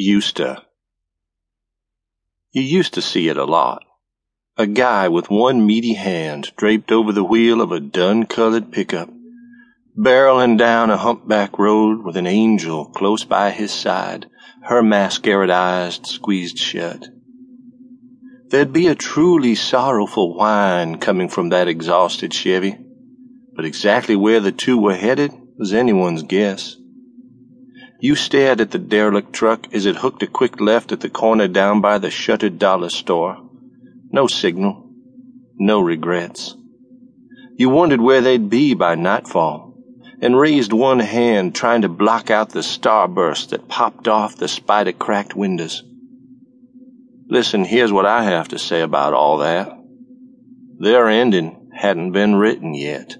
Used to. You used to see it a lot. A guy with one meaty hand draped over the wheel of a dun-colored pickup, barreling down a humpback road with an angel close by his side, her mascaraed eyes squeezed shut. There'd be a truly sorrowful whine coming from that exhausted Chevy, but exactly where the two were headed was anyone's guess. You stared at the derelict truck as it hooked a quick left at the corner down by the shuttered dollar store. No signal. No regrets. You wondered where they'd be by nightfall, and raised one hand trying to block out the starburst that popped off the spider cracked windows. Listen, here's what I have to say about all that. Their ending hadn't been written yet.